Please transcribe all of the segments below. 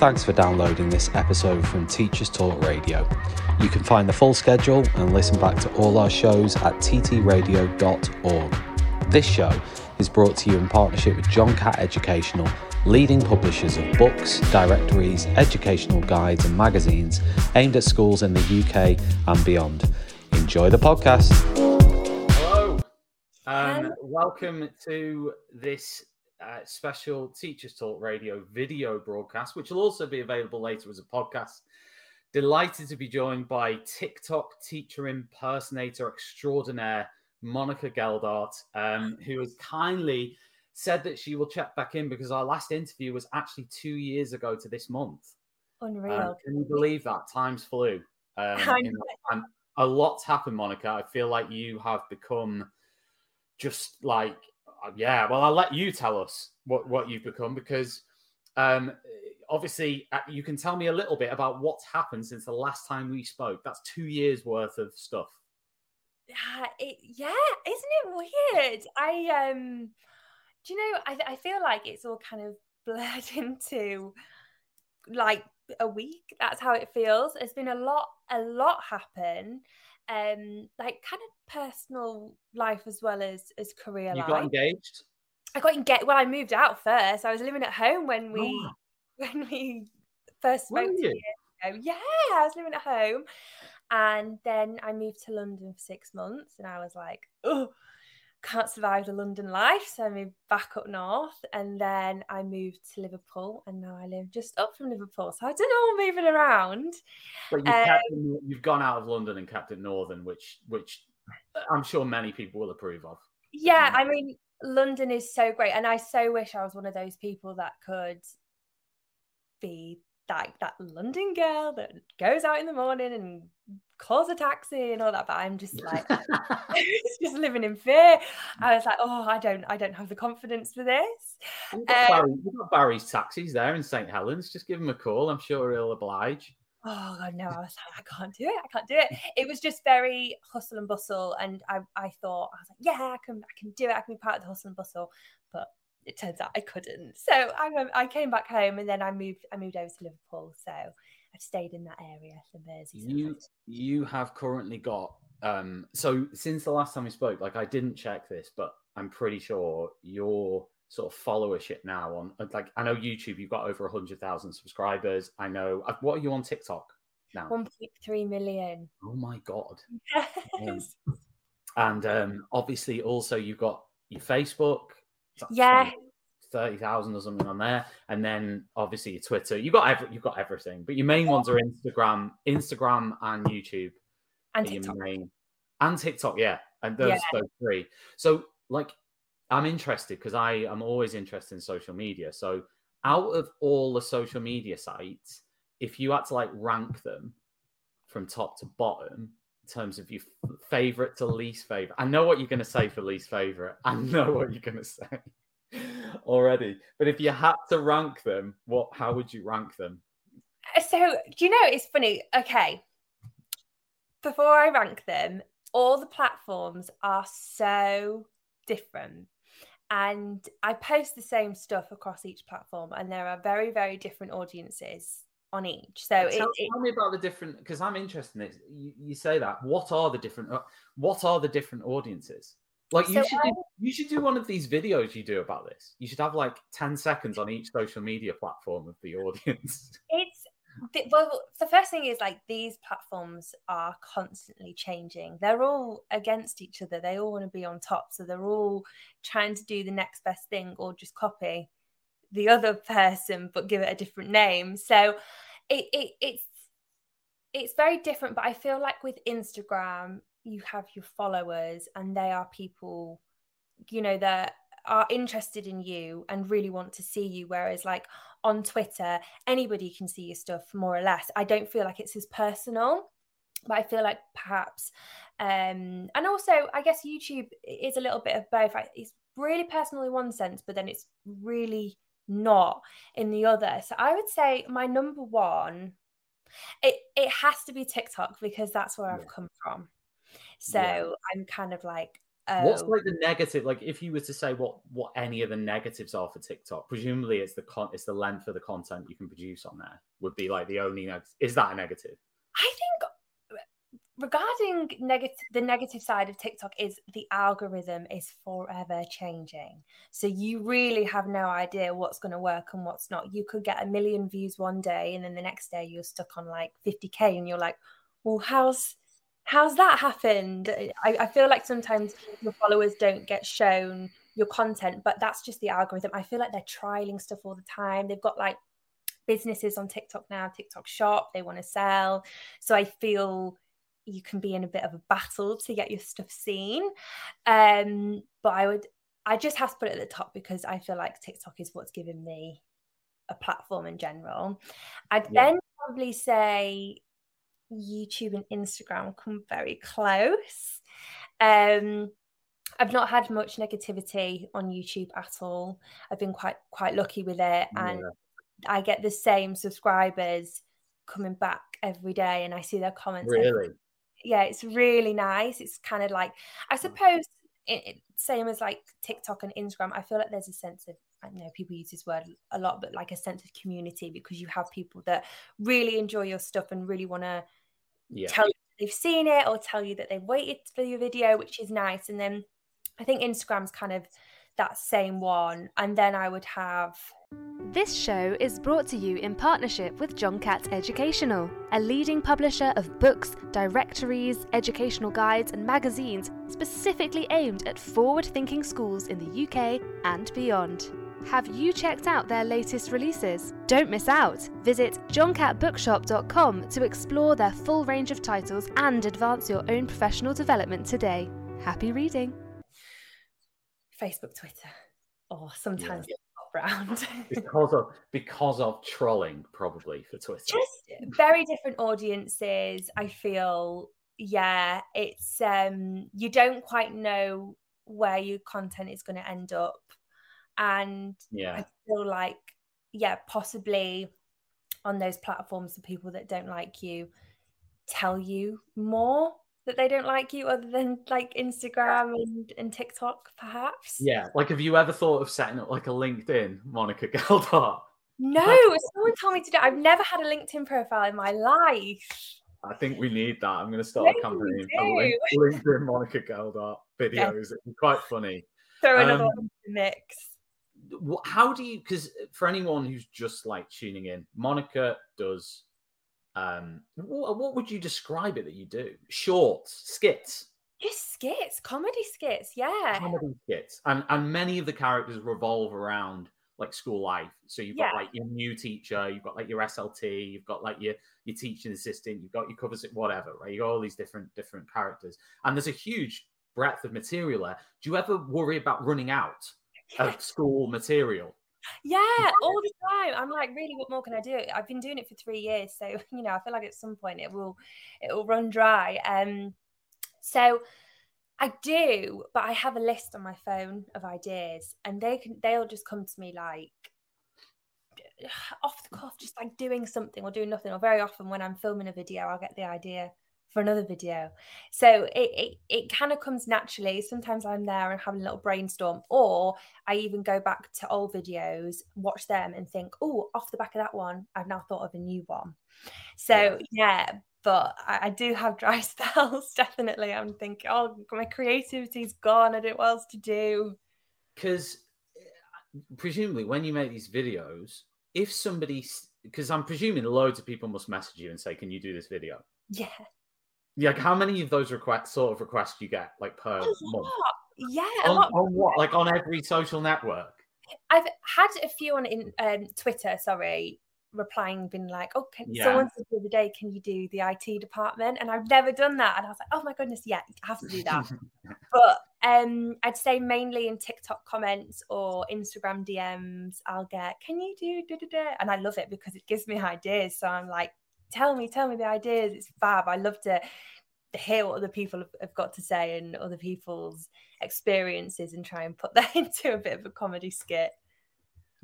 Thanks for downloading this episode from Teachers Talk Radio. You can find the full schedule and listen back to all our shows at ttradio.org. This show is brought to you in partnership with John Catt Educational, leading publishers of books, directories, educational guides, and magazines aimed at schools in the UK and beyond. Enjoy the podcast. Hello, um, welcome to this uh, special Teachers Talk Radio video broadcast, which will also be available later as a podcast. Delighted to be joined by TikTok teacher impersonator extraordinaire Monica Geldart, um, who has kindly said that she will check back in because our last interview was actually two years ago to this month. Unreal. Uh, can you believe that? Times flew. Um, and a lot's happened, Monica. I feel like you have become just like, yeah. Well, I'll let you tell us what what you've become because um, obviously uh, you can tell me a little bit about what's happened since the last time we spoke. That's two years worth of stuff. Yeah, it, yeah, isn't it weird? I um, do you know? I I feel like it's all kind of blurred into like a week. That's how it feels. There's been a lot, a lot happen. Um, like kind of personal life as well as as career you life. got engaged. I got engaged. Well, I moved out first. I was living at home when we oh. when we first spoke years ago. Yeah, I was living at home, and then I moved to London for six months, and I was like, oh can't survive the London life. So I moved back up north and then I moved to Liverpool and now I live just up from Liverpool. So I don't know, moving around. But you've, um, you've gone out of London and kept it northern, which which I'm sure many people will approve of. Yeah, I mean, London is so great. And I so wish I was one of those people that could be like that London girl that goes out in the morning and calls a taxi and all that. But I'm just like, just living in fear. I was like, oh, I don't, I don't have the confidence for this. We've got, um, Barry, we've got Barry's taxis there in St Helens. Just give him a call. I'm sure he'll oblige. Oh God, no! I was like, I can't do it. I can't do it. It was just very hustle and bustle, and I, I thought I was like, yeah, I can, I can do it. I can be part of the hustle and bustle. But it turns out I couldn't. So I, I came back home, and then I moved, I moved over to Liverpool. So I've stayed in that area, the Merseyside. You you have currently got um so since the last time we spoke, like I didn't check this, but I'm pretty sure your sort of followership now on like I know YouTube, you've got over hundred thousand subscribers. I know uh, what are you on TikTok now? One point three million. Oh my god! Yes. Um, and um, obviously, also you've got your Facebook. Yeah, thirty thousand or something on there, and then obviously your Twitter. You got every, you got everything, but your main ones are Instagram, Instagram, and YouTube. And TikTok. Main, and TikTok, yeah, and those, yeah. those three. So, like, I'm interested because I am always interested in social media. So, out of all the social media sites, if you had to like rank them from top to bottom in terms of your favorite to least favorite, I know what you're going to say for least favorite. I know what you're going to say already. But if you had to rank them, what? How would you rank them? So do you know? It's funny. Okay, before I rank them, all the platforms are so different. And I post the same stuff across each platform, and there are very, very different audiences on each. So tell, it, tell me about the different because I'm interested in it. You, you, say that. What are the different? Uh, what are the different audiences? Like you so should do, you should do one of these videos you do about this. You should have like 10 seconds on each social media platform of the audience. It's well, the first thing is like these platforms are constantly changing. They're all against each other. They all want to be on top. So they're all trying to do the next best thing or just copy the other person but give it a different name. So it, it it's it's very different. But I feel like with Instagram, you have your followers and they are people you know that are interested in you and really want to see you. Whereas like on twitter anybody can see your stuff more or less. I don't feel like it's as personal but i feel like perhaps um and also i guess youtube is a little bit of both it's really personal in one sense but then it's really not in the other. So i would say my number one it it has to be tiktok because that's where yeah. i've come from so yeah. I'm kind of like oh. What's like the negative? Like, if you were to say what what any of the negatives are for TikTok, presumably it's the con it's the length of the content you can produce on there would be like the only. Neg- is that a negative? I think uh, regarding negative the negative side of tiktok is the algorithm is forever changing so you really have no idea what's going to work and what's not you could get a million views one day and then the next day you're stuck on like 50k and you're like well how's how's that happened I, I feel like sometimes your followers don't get shown your content but that's just the algorithm i feel like they're trialing stuff all the time they've got like businesses on tiktok now tiktok shop they want to sell so i feel you can be in a bit of a battle to get your stuff seen. Um, but I would, I just have to put it at the top because I feel like TikTok is what's given me a platform in general. I'd yeah. then probably say YouTube and Instagram come very close. Um, I've not had much negativity on YouTube at all. I've been quite quite lucky with it, and I get the same subscribers coming back every day, and I see their comments. Really? yeah, it's really nice. It's kind of like, I mm. suppose, it, it, same as like TikTok and Instagram. I feel like there's a sense of, I know people use this word a lot, but like a sense of community because you have people that really enjoy your stuff and really want to yeah. tell you they've seen it or tell you that they've waited for your video, which is nice. And then I think Instagram's kind of that same one. And then I would have. This show is brought to you in partnership with John Catt Educational, a leading publisher of books, directories, educational guides, and magazines specifically aimed at forward thinking schools in the UK and beyond. Have you checked out their latest releases? Don't miss out! Visit johncattbookshop.com to explore their full range of titles and advance your own professional development today. Happy reading! Facebook, Twitter, or sometimes yeah. round because of because of trolling, probably for Twitter. Just very different audiences. I feel, yeah, it's um, you don't quite know where your content is going to end up, and yeah, I feel like, yeah, possibly on those platforms, the people that don't like you tell you more that they don't like you other than like Instagram and, and TikTok, perhaps? Yeah. Like, have you ever thought of setting up like a LinkedIn, Monica Geldart? No, someone told me to do. I've never had a LinkedIn profile in my life. I think we need that. I'm going to start a campaign for LinkedIn Monica Geldart videos. Yeah. It'd be quite funny. Throw another um, one in the mix. How do you? Because for anyone who's just like tuning in, Monica does um, what, what would you describe it that you do? Shorts, skits. Just skits, comedy skits, yeah. Comedy skits, and and many of the characters revolve around like school life. So you've got like your new teacher, you've got like your SLT, you've got like your your teaching assistant, you've got your covers it whatever, right? You got all these different different characters, and there's a huge breadth of material there. Do you ever worry about running out of school material? Yeah, all the time. I'm like, really, what more can I do? I've been doing it for three years, so you know, I feel like at some point it will, it will run dry. Um, so I do, but I have a list on my phone of ideas, and they can, they'll just come to me like off the cuff, just like doing something or doing nothing. Or very often when I'm filming a video, I'll get the idea for another video. So it, it, it kind of comes naturally. Sometimes I'm there and having a little brainstorm, or I even go back to old videos, watch them, and think, oh, off the back of that one, I've now thought of a new one. So yeah, yeah but I, I, do have dry spells. Definitely, I'm thinking, oh, my creativity's gone. I don't know what else to do. Because eh, presumably, when you make these videos, if somebody, because I'm presuming loads of people must message you and say, "Can you do this video?" Yeah. Yeah, like how many of those requests, sort of requests, you get like per month? Yeah, on, on, what? Like on every social network? I've had a few on in um, Twitter. Sorry, replying, been like, "Oh, can, yeah. someone said the other day, can you do the IT department?" And I've never done that, and I was like, "Oh my goodness, yeah, I have to do that." but um, I'd say mainly in TikTok comments or Instagram DMs, I'll get, "Can you do da da da?" And I love it because it gives me ideas. So I'm like, tell me, tell me the ideas. It's fab. I love to hear what other people have, got to say and other people's experiences and try and put that into a bit of a comedy skit.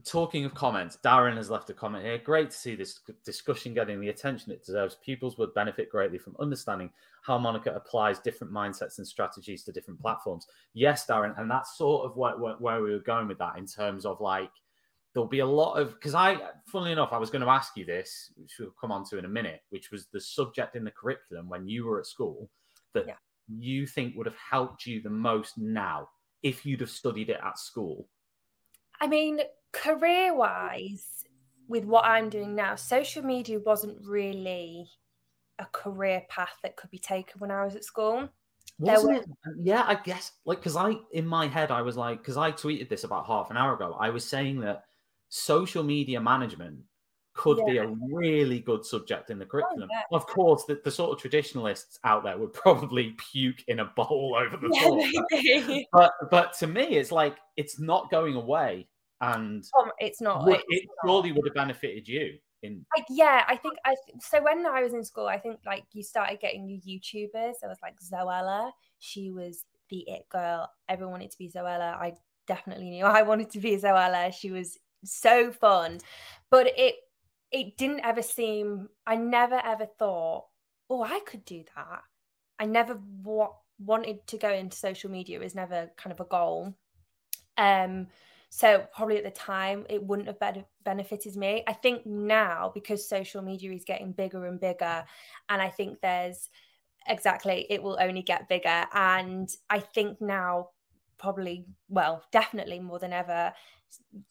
talking of comments, Darren has left a comment here. Great to see this discussion getting the attention it deserves. Pupils would benefit greatly from understanding how Monica applies different mindsets and strategies to different platforms. Yes, Darren, and that's sort of what, where we were going with that in terms of like there'll be a lot of because I, funnily enough, I was going to ask you this, which we'll come on to in a minute, which was the subject in the curriculum when you were at school that yeah. you think would have helped you the most now if you'd have studied it at school. I mean, career wise, with what I'm doing now, social media wasn't really a career path that could be taken when I was at school. Wasn't were... it? Yeah, I guess like because I in my head I was like because I tweeted this about half an hour ago. I was saying that social media management could yeah. be a really good subject in the oh, curriculum. Oh, yeah. Of course, the, the, sort of traditionalists out there would probably puke in a bowl over the yeah, but but to me, it's like it's not going away, and um, it's not. Would, it surely would have benefited you. In... Like, yeah, I think I so when I was in school, I think like you started getting your YouTubers. There was like Zoella. She was the it girl. Everyone wanted to be Zoella. I definitely knew I wanted to be Zoella. She was so fun, but it it didn't ever seem. I never ever thought, oh, I could do that. I never wa- wanted to go into social media. It was never kind of a goal. Um, so probably at the time it wouldn't have be- benefited me. I think now because social media is getting bigger and bigger, and I think there's exactly it will only get bigger. And I think now probably well definitely more than ever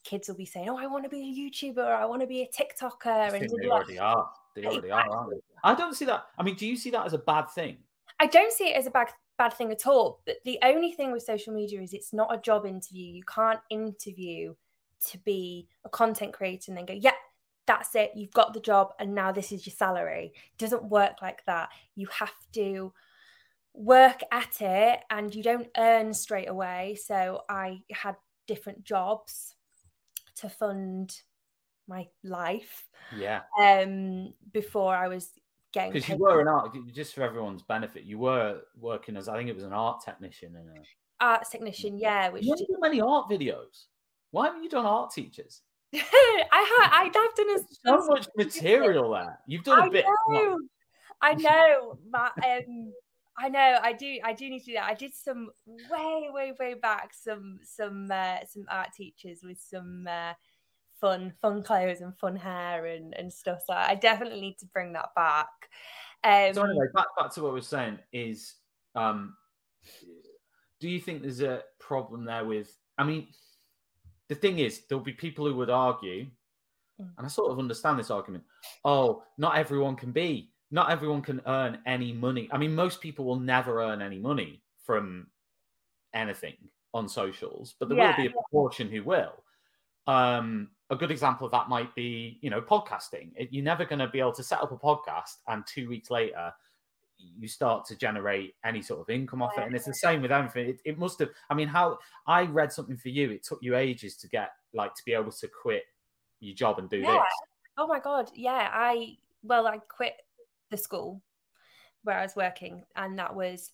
kids will be saying oh i want to be a youtuber i want to be a tiktoker I and they already are. They already are they? i don't see that i mean do you see that as a bad thing? I don't see it as a bad bad thing at all but the only thing with social media is it's not a job interview. You can't interview to be a content creator and then go yeah that's it you've got the job and now this is your salary. It doesn't work like that. You have to work at it and you don't earn straight away. So I had different jobs to fund my life. Yeah. Um, before I was getting because you were an art just for everyone's benefit. You were working as I think it was an art technician and a art technician. Yeah, which you done many art videos. Why haven't you done art teachers? I had. I've done a, so much material there. You've done a I bit. Know. I know, but um, I know I do I do need to do that. I did some way way way back some some uh, some art teachers with some uh, fun fun clothes and fun hair and and stuff. So I definitely need to bring that back. Um, so anyway, back back to what we are saying is, um, do you think there's a problem there with? I mean, the thing is, there'll be people who would argue, mm. and I sort of understand this argument. Oh, not everyone can be not everyone can earn any money. I mean, most people will never earn any money from anything on socials, but there yeah. will be a proportion who will. Um, a good example of that might be, you know, podcasting. It, you're never going to be able to set up a podcast and two weeks later you start to generate any sort of income off it. And it's the same with everything. It, it must have, I mean, how I read something for you, it took you ages to get like to be able to quit your job and do yeah. this. Oh my God. Yeah. I, well, I quit the school where I was working, and that was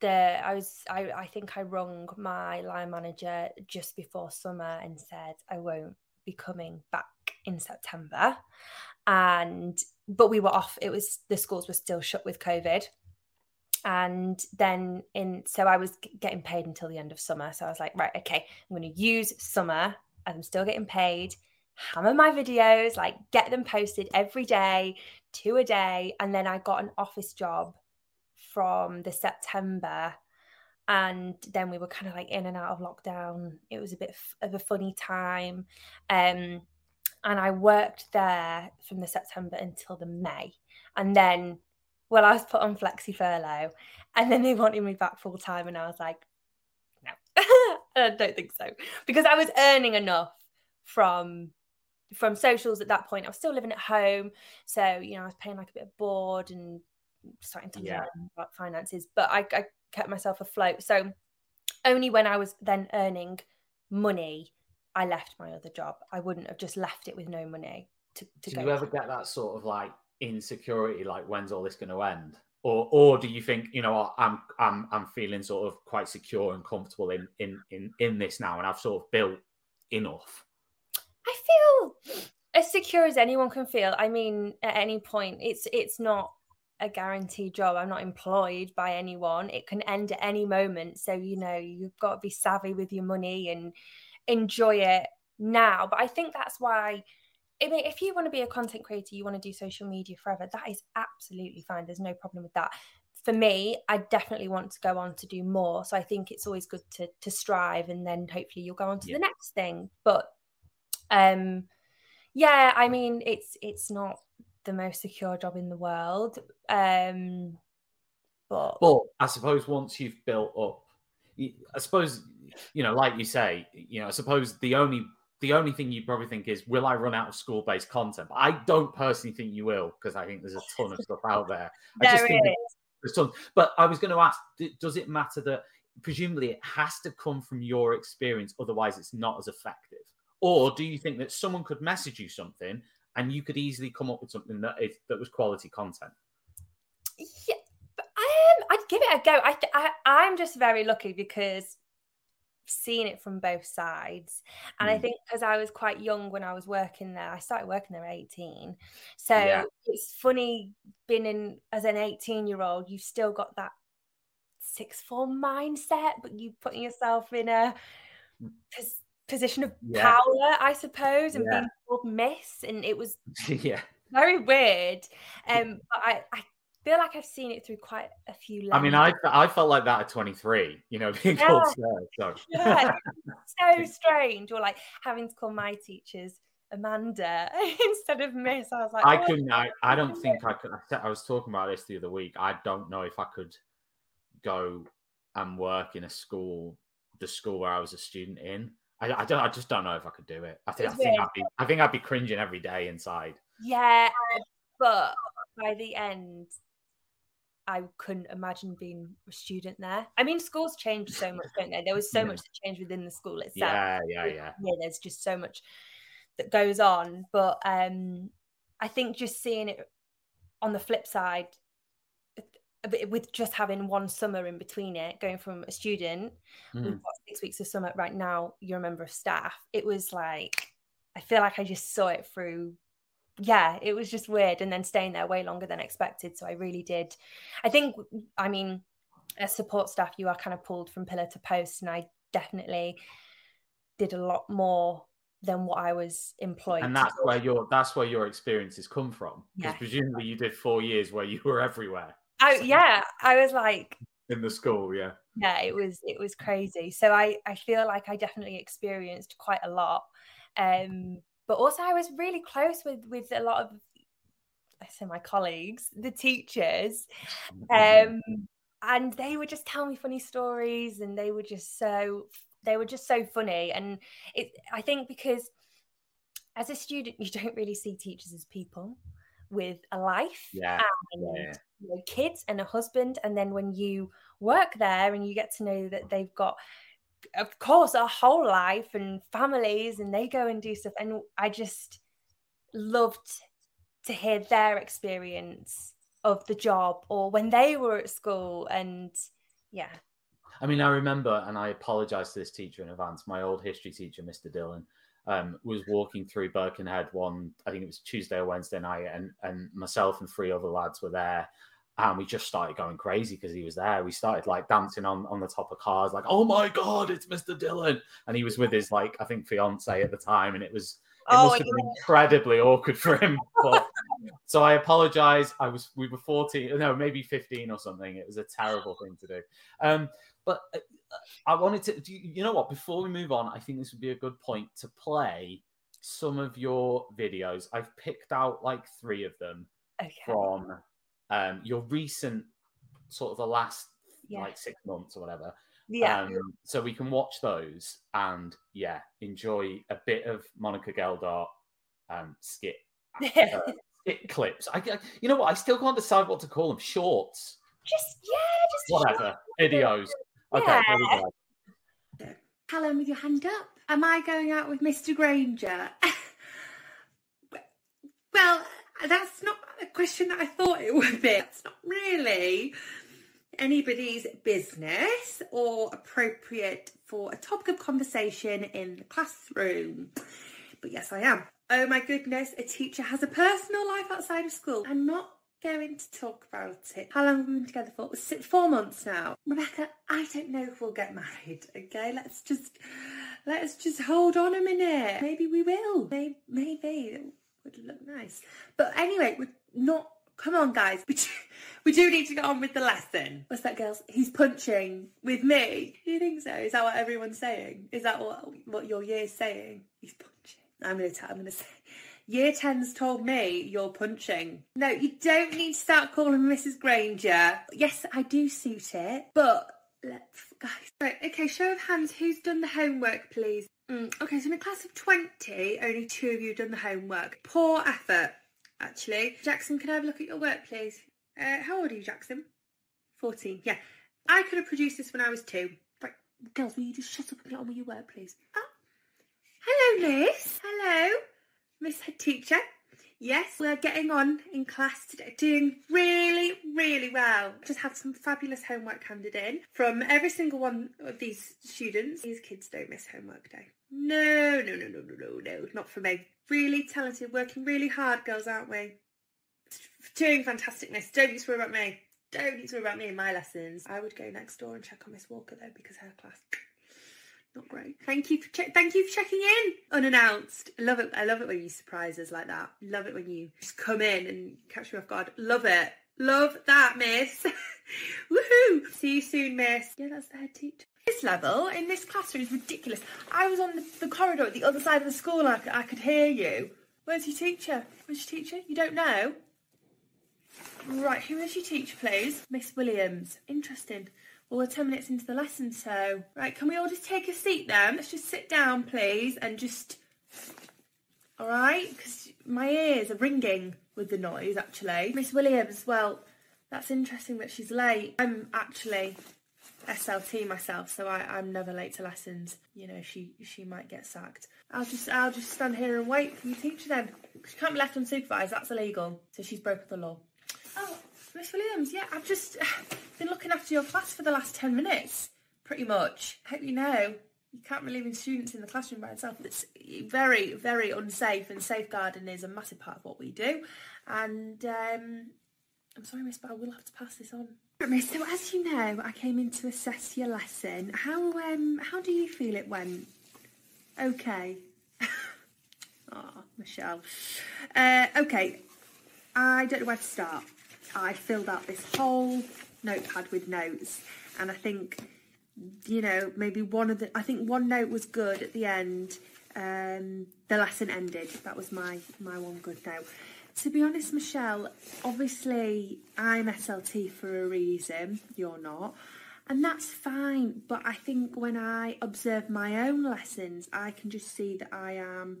the I was I, I think I rung my line manager just before summer and said I won't be coming back in September. And but we were off, it was the schools were still shut with COVID. And then in so I was getting paid until the end of summer. So I was like, right, okay, I'm gonna use summer I'm still getting paid hammer my videos, like get them posted every day, two a day. And then I got an office job from the September. And then we were kind of like in and out of lockdown. It was a bit of a funny time. Um, and I worked there from the September until the May. And then, well, I was put on flexi furlough. And then they wanted me back full time. And I was like, no, I don't think so. Because I was earning enough from from socials at that point. I was still living at home, so you know I was paying like a bit of board and starting to yeah. learn about finances. But I, I kept myself afloat. So only when I was then earning money, I left my other job. I wouldn't have just left it with no money to, to do you ever get that sort of like insecurity, like when's all this going to end? Or, or do you think you know I'm I'm I'm feeling sort of quite secure and comfortable in in in in this now, and I've sort of built enough I feel as secure as anyone can feel. I mean, at any point, it's it's not a guaranteed job. I'm not employed by anyone. It can end at any moment. So, you know, you've got to be savvy with your money and enjoy it now. But I think that's why I mean, if you want to be a content creator, you want to do social media forever, that is absolutely fine. There's no problem with that. For me, I definitely want to go on to do more. So I think it's always good to to strive and then hopefully you'll go on to yeah. the next thing. But um yeah, I mean it's it's not the most secure job in the world. Um but But I suppose once you've built up I suppose you know, like you say, you know, I suppose the only the only thing you probably think is, will I run out of school based content? But I don't personally think you will because I think there's a ton of stuff out there. I just think there's tons. But I was going to ask, does it matter that presumably it has to come from your experience, otherwise it's not as effective? Or do you think that someone could message you something and you could easily come up with something that is, that was quality content? Yeah, um, I'd give it a go. I, I I'm just very lucky because seen it from both sides. And mm. I think because I was quite young when I was working there, I started working there at 18. So yeah. it's funny being in as an 18 year old, you've still got that sixth form mindset, but you putting yourself in a mm. pos- position of yeah. power, I suppose, and yeah. being called miss. And it was yeah. very weird. Um, but I, I feel like I've seen it through quite a few. I mean, I I felt like that at 23, you know, being yeah. called sir. So. Yeah, so strange. Or like having to call my teachers Amanda instead of Miss. I was like, I oh, couldn't. I, I don't think I could. I was talking about this the other week. I don't know if I could go and work in a school, the school where I was a student in. I, I don't. I just don't know if I could do it. I think. I think I'd be. I think I'd be cringing every day inside. Yeah, but by the end, I couldn't imagine being a student there. I mean, schools change so much, don't they? There was so yeah. much to change within the school itself. Yeah, yeah, yeah. Yeah, there's just so much that goes on. But um I think just seeing it on the flip side, with just having one summer in between it, going from a student, mm. we've got six weeks of summer right now, you're a member of staff. It was like I feel like I just saw it through yeah, it was just weird. And then staying there way longer than expected. So I really did. I think, I mean, as support staff, you are kind of pulled from pillar to post. And I definitely did a lot more than what I was employed. And that's where your that's where your experiences come from. Because yeah. presumably you did four years where you were everywhere. Oh yeah. I was like in the school, yeah. Yeah, it was it was crazy. So I I feel like I definitely experienced quite a lot. Um but also I was really close with with a lot of I say my colleagues, the teachers. Um, and they would just tell me funny stories and they were just so they were just so funny and it I think because as a student you don't really see teachers as people with a life yeah, and yeah. You know, kids and a husband and then when you work there and you get to know that they've got of course a whole life and families and they go and do stuff and i just loved to hear their experience of the job or when they were at school and yeah i mean i remember and i apologize to this teacher in advance my old history teacher mr dillon um, was walking through birkenhead one i think it was tuesday or wednesday night and and myself and three other lads were there and we just started going crazy because he was there. We started like dancing on on the top of cars, like, "Oh my god, it's Mr. Dillon!" And he was with his like I think fiance at the time, and it was it oh, must have been incredibly awkward for him. But so I apologize. I was we were fourteen, no, maybe fifteen or something. It was a terrible thing to do. Um, but uh, I wanted to, you, know what? Before we move on, I think this would be a good point to play some of your videos. I've picked out like three of them okay. from um, your recent sort of the last yeah. like six months or whatever. Yeah. Um, so we can watch those and yeah, enjoy a bit of Monica Geldart um, skit, uh, skit clips. I, I, you know what? I still can't decide what to call them. Shorts. Just yeah, just whatever videos. Okay. Yeah. Callum, with your hand up. Am I going out with Mr. Granger? well, that's not a question that I thought it would be. It's not really anybody's business or appropriate for a topic of conversation in the classroom. but yes, I am. Oh my goodness, a teacher has a personal life outside of school. I'm not going to talk about it. How long have we been together for? Four months now. Rebecca, I don't know if we'll get married. Okay, let's just let's just hold on a minute. Maybe we will. Maybe, maybe it would look nice. But anyway, we're not. Come on, guys. We do, we do need to get on with the lesson. What's that, girls? He's punching with me. You think so? Is that what everyone's saying? Is that what what your year's saying? He's punching. I'm gonna. tell. I'm gonna say. Year 10's told me you're punching. No, you don't need to start calling Mrs. Granger. Yes, I do suit it, but let's, guys. Right, okay, show of hands, who's done the homework, please? Mm, okay, so in a class of 20, only two of you have done the homework. Poor effort, actually. Jackson, can I have a look at your work, please? Uh, how old are you, Jackson? 14, yeah. I could have produced this when I was two. Right, girls, will you just shut up and get on with your work, please? Ah. Hello, Liz. Hello. Miss Head Teacher. Yes, we're getting on in class today, doing really, really well. Just had some fabulous homework handed in from every single one of these students. These kids don't miss homework day. No, no, no, no, no, no, no, not for me. Really talented, working really hard, girls, aren't we? Doing fantasticness. Don't to worry about me. Don't to worry about me in my lessons. I would go next door and check on Miss Walker though, because her class not great. Thank you for che- thank you for checking in unannounced. I love it. I love it when you surprise us like that. Love it when you just come in and catch me off guard. Love it. Love that, miss. Woohoo! See you soon, miss. Yeah, that's the head teacher. This level in this classroom is ridiculous. I was on the, the corridor at the other side of the school I I could hear you. Where's your teacher? Where's your teacher? You don't know? Right, who is your teacher, please? Miss Williams. Interesting. Well, we're 10 minutes into the lesson, so. Right, can we all just take a seat then? Let's just sit down, please, and just. Alright? Because my ears are ringing with the noise, actually. Miss Williams, well, that's interesting that she's late. I'm actually SLT myself, so I, I'm never late to lessons. You know, she she might get sacked. I'll just I'll just stand here and wait for your teacher then. She can't be left unsupervised. That's illegal. So she's broken the law. Oh, Miss Williams, yeah, I've just been looking after your class for the last 10 minutes, pretty much. Hope you know you can't be leaving students in the classroom by themselves. It's very, very unsafe, and safeguarding is a massive part of what we do. And um, I'm sorry, Miss, but I will have to pass this on. Miss, so as you know, I came in to assess your lesson. How um, how do you feel it went? Okay. Ah, oh, Michelle. Uh, okay, I don't know where to start. I filled out this whole notepad with notes, and I think, you know, maybe one of the, I think one note was good at the end. Um, the lesson ended. That was my my one good note. To be honest, Michelle, obviously I'm SLT for a reason. You're not. And that's fine, but I think when I observe my own lessons, I can just see that I am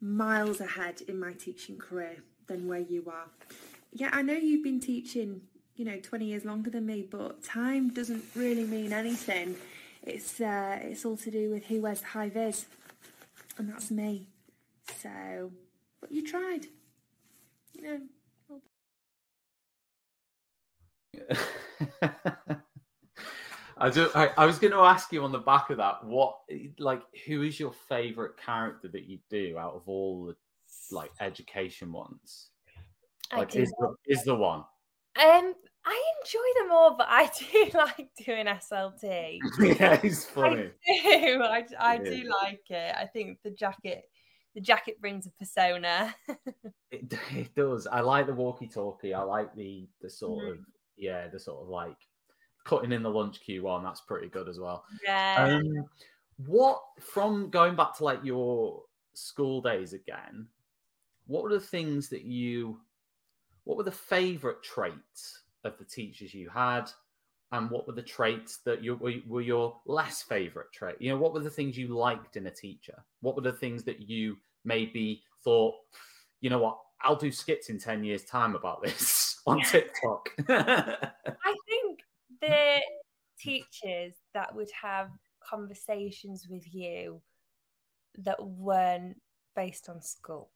miles ahead in my teaching career than where you are yeah, I know you've been teaching, you know, 20 years longer than me, but time doesn't really mean anything. It's uh, it's all to do with who wears the high vis, and that's me. So, but you tried, you know. I, do, I, I was going to ask you on the back of that, what like who is your favorite character that you do out of all the like education ones? Like, is the, is the one? Um, I enjoy them all, but I do like doing SLT. yeah, it's funny. I do. I, I do like it. I think the jacket, the jacket brings a persona. it, it does. I like the walkie-talkie. I like the the sort mm. of yeah, the sort of like cutting in the lunch queue one. That's pretty good as well. Yeah. Um, what from going back to like your school days again? What were the things that you what were the favorite traits of the teachers you had? And what were the traits that you, were, were your less favorite trait? You know, what were the things you liked in a teacher? What were the things that you maybe thought, you know what, I'll do skits in 10 years' time about this on TikTok? I think the teachers that would have conversations with you that weren't based on school.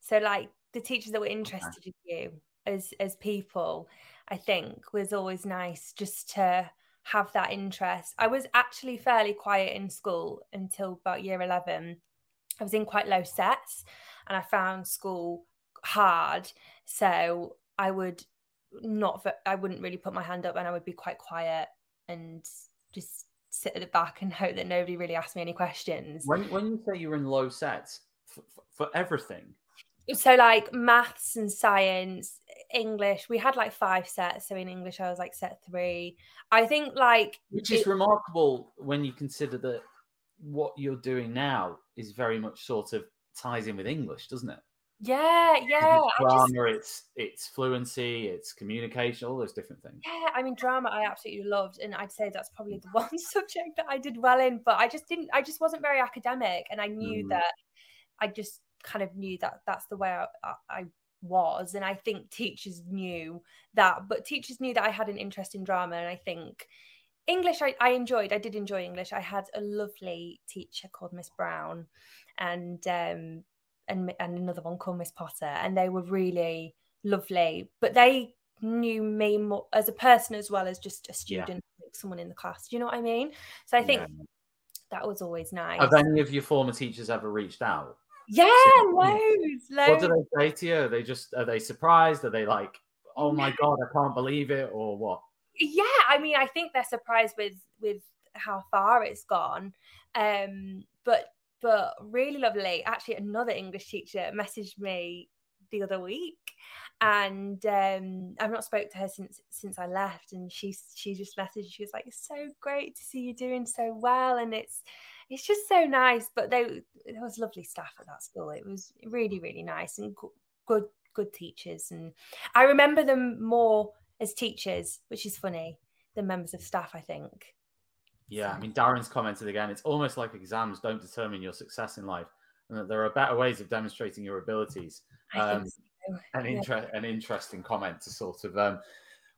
So, like the teachers that were interested in you as as people, I think was always nice just to have that interest. I was actually fairly quiet in school until about year 11. I was in quite low sets and I found school hard. So I would not, I wouldn't really put my hand up and I would be quite quiet and just sit at the back and hope that nobody really asked me any questions. When, when you say you're in low sets for, for everything, so like maths and science english we had like five sets so in english i was like set three i think like which is it, remarkable when you consider that what you're doing now is very much sort of ties in with english doesn't it yeah, yeah. It's drama, just, it's it's fluency, it's communication, all those different things. Yeah, I mean drama I absolutely loved and I'd say that's probably the one subject that I did well in, but I just didn't I just wasn't very academic and I knew mm. that I just kind of knew that that's the way I, I was and I think teachers knew that, but teachers knew that I had an interest in drama and I think English I, I enjoyed. I did enjoy English. I had a lovely teacher called Miss Brown and um and and another one called Miss Potter, and they were really lovely. But they knew me more as a person as well as just a student, yeah. like someone in the class. Do you know what I mean? So I think yeah. that was always nice. Have any of your former teachers ever reached out? Yeah, loads, loads. What do they say to you? Are they just are they surprised? Are they like, oh my god, I can't believe it, or what? Yeah, I mean, I think they're surprised with with how far it's gone. Um, but but really lovely. Actually, another English teacher messaged me the other week, and um, I've not spoke to her since since I left. And she she just messaged. She was like, "It's so great to see you doing so well," and it's it's just so nice. But they there was lovely staff at that school. It was really really nice and good good teachers. And I remember them more as teachers, which is funny, than members of staff. I think. Yeah, I mean, Darren's commented again. It's almost like exams don't determine your success in life, and that there are better ways of demonstrating your abilities. Um, so. An inter- an interesting comment to sort of um,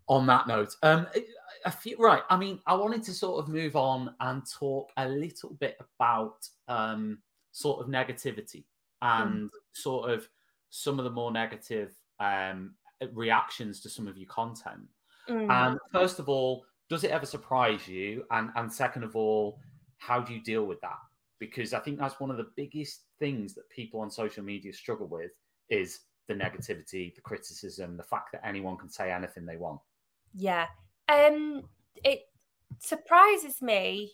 on that note. Um, a few, right. I mean, I wanted to sort of move on and talk a little bit about um, sort of negativity and mm. sort of some of the more negative um, reactions to some of your content. Mm. And first of all, does it ever surprise you? And and second of all, how do you deal with that? Because I think that's one of the biggest things that people on social media struggle with is the negativity, the criticism, the fact that anyone can say anything they want. Yeah. Um it surprises me,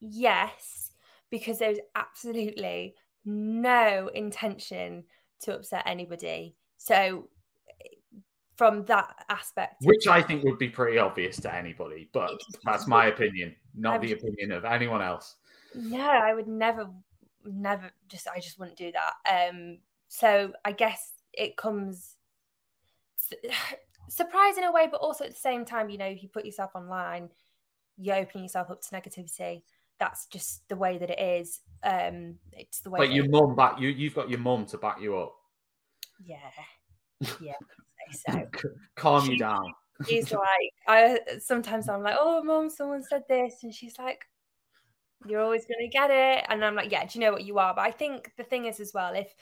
yes, because there's absolutely no intention to upset anybody. So from that aspect. Which I think would be pretty obvious to anybody, but that's my opinion, not the opinion of anyone else. No, I would never, never just, I just wouldn't do that. Um, so I guess it comes surprise in a way, but also at the same time, you know, if you put yourself online, you're opening yourself up to negativity. That's just the way that it is. Um, it's the way. But your mum back you. You've got your mum to back you up. Yeah, yeah. So calm she, you down. She's like, I sometimes I'm like, oh, mom, someone said this, and she's like, you're always going to get it, and I'm like, yeah, do you know what you are? But I think the thing is as well, if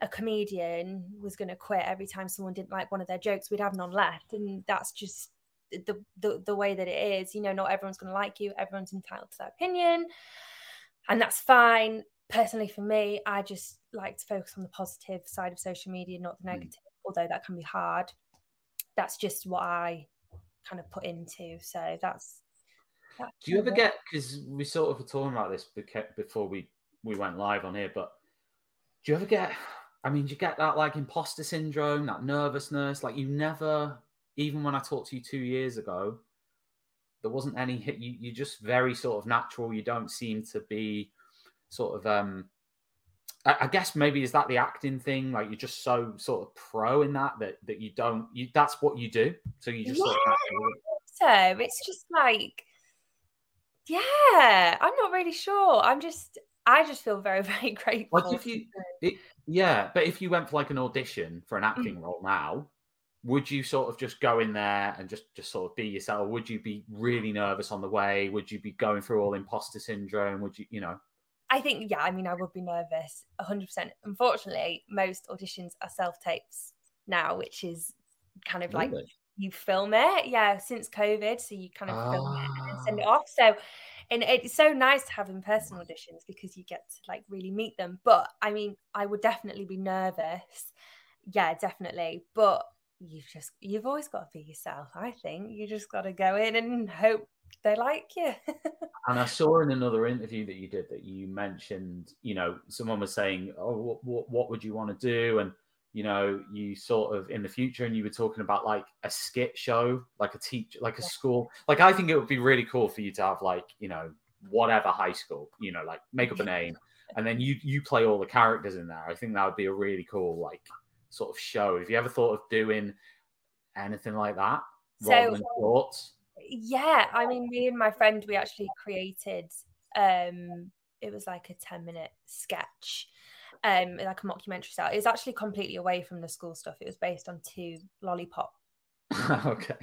a comedian was going to quit every time someone didn't like one of their jokes, we'd have none left, and that's just the the, the way that it is. You know, not everyone's going to like you. Everyone's entitled to their opinion, and that's fine. Personally, for me, I just like to focus on the positive side of social media, not the hmm. negative although that can be hard. That's just what I kind of put into. So that's. that's Do you ever it. get because we sort of were talking about this before we we went live on here, but do you ever get? I mean, you get that like imposter syndrome, that nervousness? Like you never, even when I talked to you two years ago, there wasn't any hit. You you just very sort of natural. You don't seem to be sort of um I guess maybe is that the acting thing? Like you're just so sort of pro in that that that you don't you that's what you do. So you just yeah, sort of so it's just like yeah, I'm not really sure. I'm just I just feel very very grateful. Like if you it, yeah, but if you went for like an audition for an acting mm. role now, would you sort of just go in there and just just sort of be yourself? Would you be really nervous on the way? Would you be going through all imposter syndrome? Would you you know? I think, yeah, I mean, I would be nervous 100%. Unfortunately, most auditions are self tapes now, which is kind of really? like you film it. Yeah, since COVID. So you kind of film it and send it ah. off. So and it's so nice to have in person auditions because you get to like really meet them. But I mean, I would definitely be nervous. Yeah, definitely. But you've just you've always got to be yourself. I think you just got to go in and hope they like you. and I saw in another interview that you did that you mentioned, you know, someone was saying, "Oh, what, what, what would you want to do?" and you know, you sort of in the future, and you were talking about like a skit show, like a teacher, like a school. Like, I think it would be really cool for you to have like, you know, whatever high school, you know, like make up a name, and then you you play all the characters in there. I think that would be a really cool like sort of show. Have you ever thought of doing anything like that? So, thoughts? Yeah, I mean, me and my friend, we actually created. um It was like a ten minute sketch um, like a mockumentary style. It was actually completely away from the school stuff. It was based on two lollipop. okay.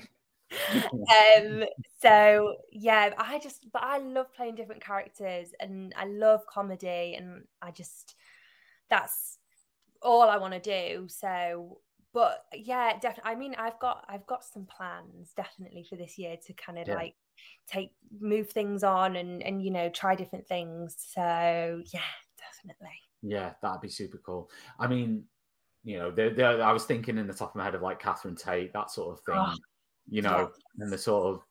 um so yeah i just but i love playing different characters and i love comedy and i just that's all i want to do so but yeah definitely i mean i've got i've got some plans definitely for this year to kind of yeah. like take move things on and and you know try different things so yeah definitely yeah, that'd be super cool. I mean, you know, they're, they're, I was thinking in the top of my head of like Catherine Tate, that sort of thing, oh, you know, yes. and the sort of,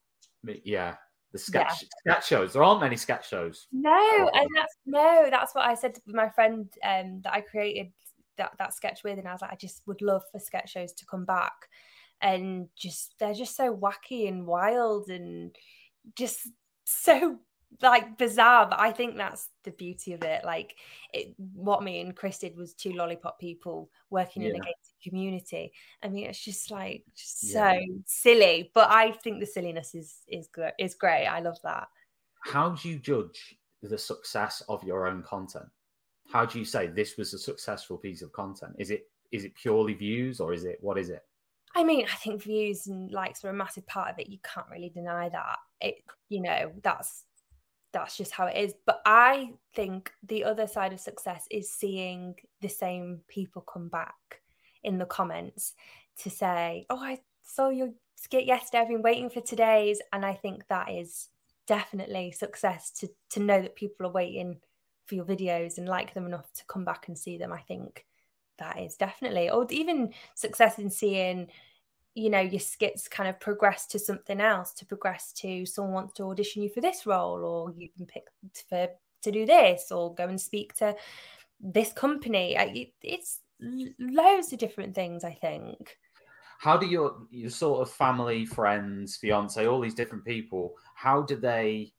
yeah, the sketch yeah. sketch shows. There aren't many sketch shows. No, and that's no, that's what I said to my friend um, that I created that that sketch with, and I was like, I just would love for sketch shows to come back, and just they're just so wacky and wild and just so like bizarre, but I think that's the beauty of it. Like it, what me and Chris did was two lollipop people working yeah. in a gated community. I mean, it's just like just yeah. so silly, but I think the silliness is is good is great. I love that. How do you judge the success of your own content? How do you say this was a successful piece of content? Is it is it purely views or is it what is it? I mean, I think views and likes are a massive part of it. You can't really deny that. It, you know, that's that's just how it is. But I think the other side of success is seeing the same people come back in the comments to say, Oh, I saw your skit yesterday, I've been waiting for today's. And I think that is definitely success to to know that people are waiting for your videos and like them enough to come back and see them. I think that is definitely, or even success in seeing you know your skits kind of progress to something else to progress to someone wants to audition you for this role or you've been picked for to do this or go and speak to this company. It's loads of different things i think. How do your your sort of family friends fiance all these different people how do they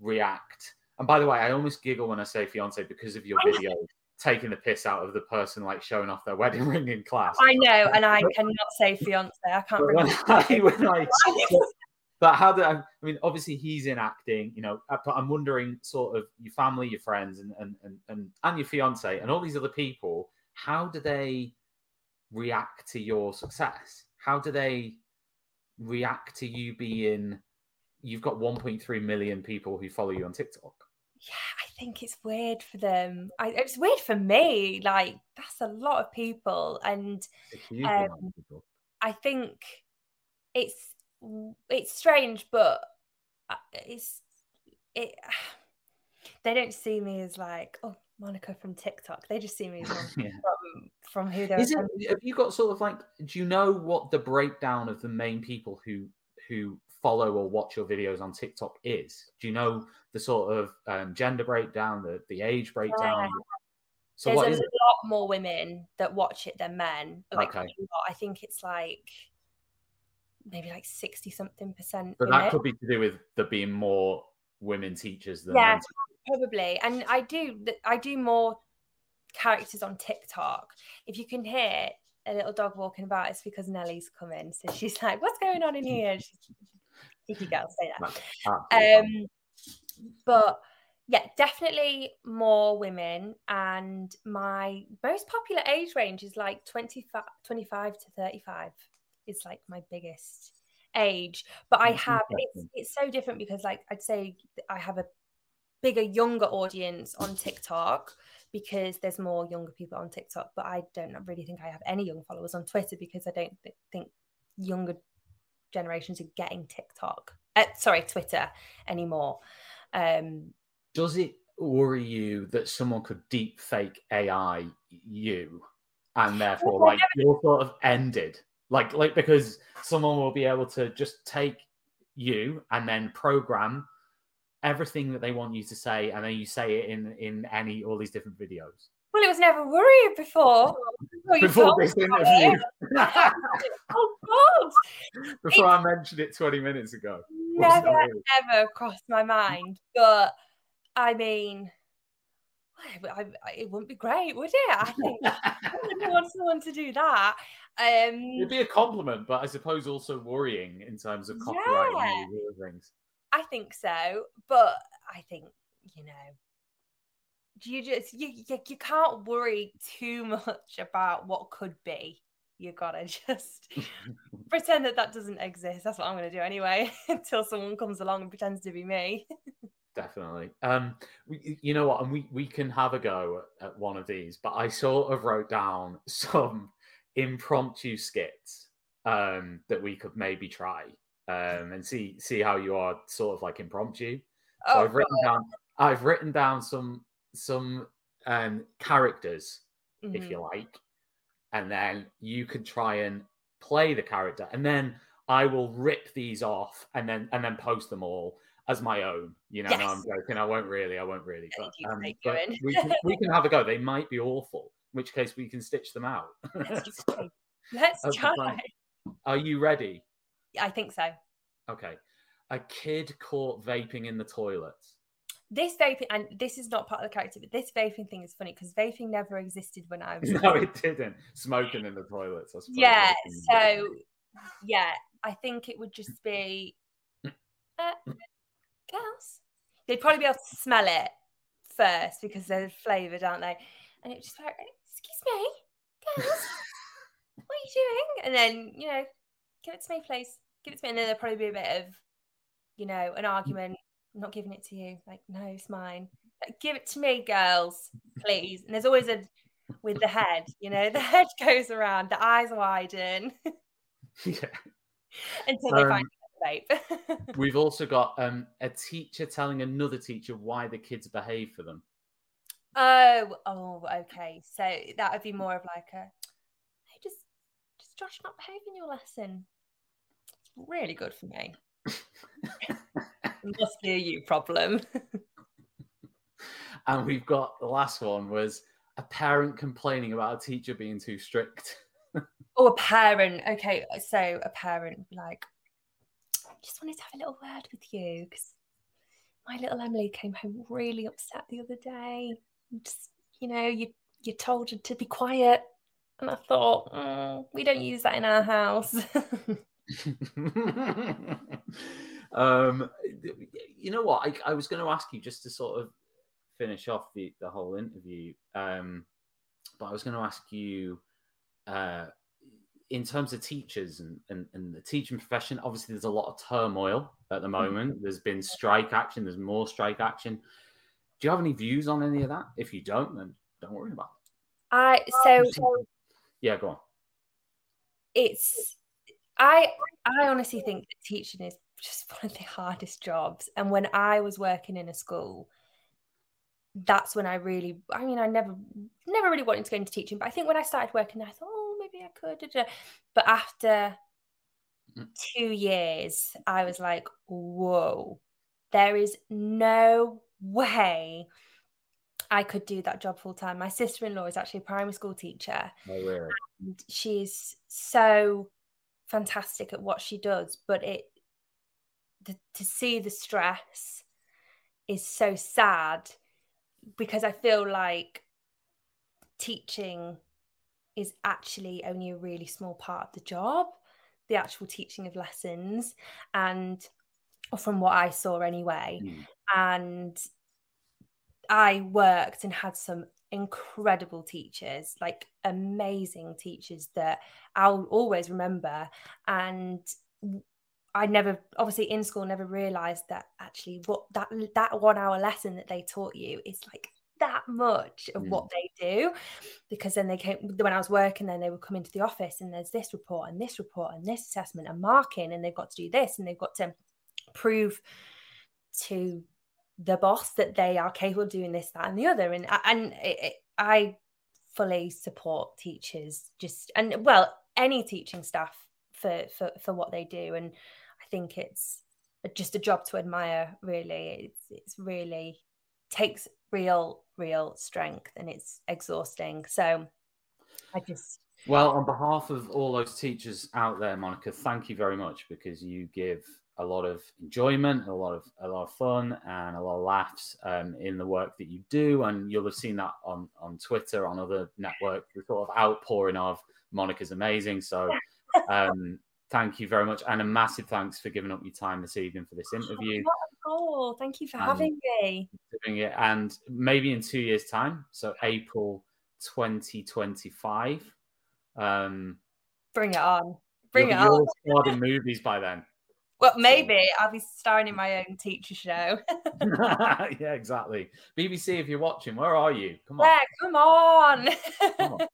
react? And by the way i almost giggle when i say fiance because of your videos taking the piss out of the person like showing off their wedding ring in class. I know, and I cannot say fiance. I can't remember. I, I, but how do I, I mean? Obviously, he's in acting. You know, uh, but I'm wondering, sort of, your family, your friends, and and and and, and your fiance, and all these other people. How do they react to your success? How do they react to you being? You've got 1.3 million people who follow you on TikTok yeah, I think it's weird for them. I, it's weird for me. Like that's a lot of people, and um, people. I think it's it's strange, but uh, it's it. They don't see me as like oh Monica from TikTok. They just see me as yeah. from from who they're. Is it, have you got sort of like? Do you know what the breakdown of the main people who who follow or watch your videos on TikTok is? Do you know the sort of um, gender breakdown, the the age breakdown? Yeah. So There's a lot more women that watch it than men. Like, okay. I think it's like maybe like sixty something percent. But that could be to do with there being more women teachers than yeah, probably. And I do I do more characters on TikTok. If you can hear a little dog walking about, it's because Nellie's coming. So she's like, "What's going on in here?" She's, cheeky girl, say that. Um, but yeah, definitely more women. And my most popular age range is like 25, 25 to 35 is like my biggest age. But I have, it's, it's so different because like I'd say I have a bigger, younger audience on TikTok because there's more younger people on TikTok. But I don't really think I have any young followers on Twitter because I don't th- think younger generations are getting TikTok, uh, sorry, Twitter anymore. Um, Does it worry you that someone could deep fake AI you and therefore like you're sort of ended? Like like because someone will be able to just take you and then program everything that they want you to say and then you say it in in any all these different videos. Well, it was never worried before. Before this interview. oh God! Before I mentioned it 20 minutes ago. Never ever crossed my mind. But I mean, I, I, it wouldn't be great, would it? I think I wouldn't want someone to do that. Um, It'd be a compliment, but I suppose also worrying in terms of copyright Yeah. and things. I think so, but I think you know, you just you you, you can't worry too much about what could be. You gotta just pretend that that doesn't exist. That's what I'm gonna do anyway, until someone comes along and pretends to be me. Definitely. Um, we, you know what? And we, we can have a go at, at one of these, but I sort of wrote down some impromptu skits um, that we could maybe try um, and see see how you are sort of like impromptu. So Oh, I've written down I've written down some some um, characters, if Mhm. you like, and then you can try and play the character, and then I will rip these off and then and then post them all as my own. You know, no, I'm joking. I won't really. I won't really. But, um, but we can we can have a go. They might be awful, in which case we can stitch them out. Let's So, try. Let's try. are you ready? I think so. Okay. A kid caught vaping in the toilet. This vaping, and this is not part of the character, but this vaping thing is funny because vaping never existed when I was. No, it didn't. Smoking in the toilets. I yeah, would have been- so yeah, I think it would just be uh, girls. They'd probably be able to smell it first because they're flavoured, aren't they? And it just be like, excuse me, girls, what are you doing? And then you know, give it to me, please. Give it to me, and then there'll probably be a bit of, you know, an argument. I'm not giving it to you. Like, no, it's mine. Like, give it to me, girls, please. And there's always a with the head, you know, the head goes around, the eyes widen yeah. until they Um, find the vape. We've also got um, a teacher telling another teacher why the kids behave for them. oh, oh, okay. So that would be more of like a, hey, just, just Josh not behaving in your lesson. Really good for me. Must be a you problem. And we've got the last one was a parent complaining about a teacher being too strict. oh, a parent. Okay, so a parent like, I just wanted to have a little word with you because my little Emily came home really upset the other day. Just, you know, you you told her to be quiet, and I thought "Mm, we don't use that in our house. um, you know what? I, I was going to ask you just to sort of finish off the, the whole interview, um, but I was going to ask you uh, in terms of teachers and, and, and the teaching profession. Obviously, there's a lot of turmoil at the moment. There's been strike action. There's more strike action. Do you have any views on any of that? If you don't, then don't worry about it. I so it. Yeah, go on. it's I I honestly think that teaching is just one of the hardest jobs. And when I was working in a school, that's when I really I mean I never never really wanted to go into teaching, but I think when I started working there, I thought, oh maybe I could. But after Mm. two years, I was like, whoa, there is no way I could do that job full time. My sister in law is actually a primary school teacher Oh, really? and she's so fantastic at what she does but it the, to see the stress is so sad because i feel like teaching is actually only a really small part of the job the actual teaching of lessons and from what i saw anyway Mm. and I worked and had some incredible teachers, like amazing teachers that I'll always remember. And I never, obviously, in school, never realized that actually what that that one hour lesson that they taught you is like that much of Mm. what they do because then they came when I was working then they would come into the office and there's this report and this report and this assessment and marking and they've got to do this and they've got to prove to the boss that they are capable of doing this, that, and the other. And uh, and it, it, I fully support teachers just and well any teaching staff for for for what they do. And I think it's just a job to admire. Really, it's it's really takes real real strength and it's exhausting. So I just well, on behalf of all those teachers out there, Monica, thank you very much because you give a lot of enjoyment, a lot of a lot of fun, and a lot of laughs um, in the work that you do. And you'll have seen that on on Twitter, on other networks, the sort of outpouring of Monica's amazing. So, um, thank you very much, and a massive thanks for giving up your time this evening for this interview. Oh, thank you for having me. Doing it, and maybe in two years' time, so April 2025. Um, Bring it on. Bring it on. You'll in movies by then. Well, maybe so. I'll be starring in my own teacher show. yeah, exactly. BBC, if you're watching, where are you? Come on. Yeah, come on. come on.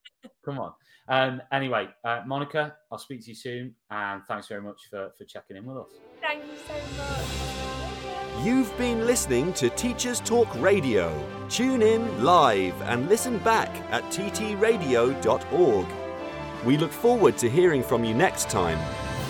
Come on. Um, anyway, uh, Monica, I'll speak to you soon. And thanks very much for, for checking in with us. Thank you so much. You've been listening to Teachers Talk Radio. Tune in live and listen back at ttradio.org. We look forward to hearing from you next time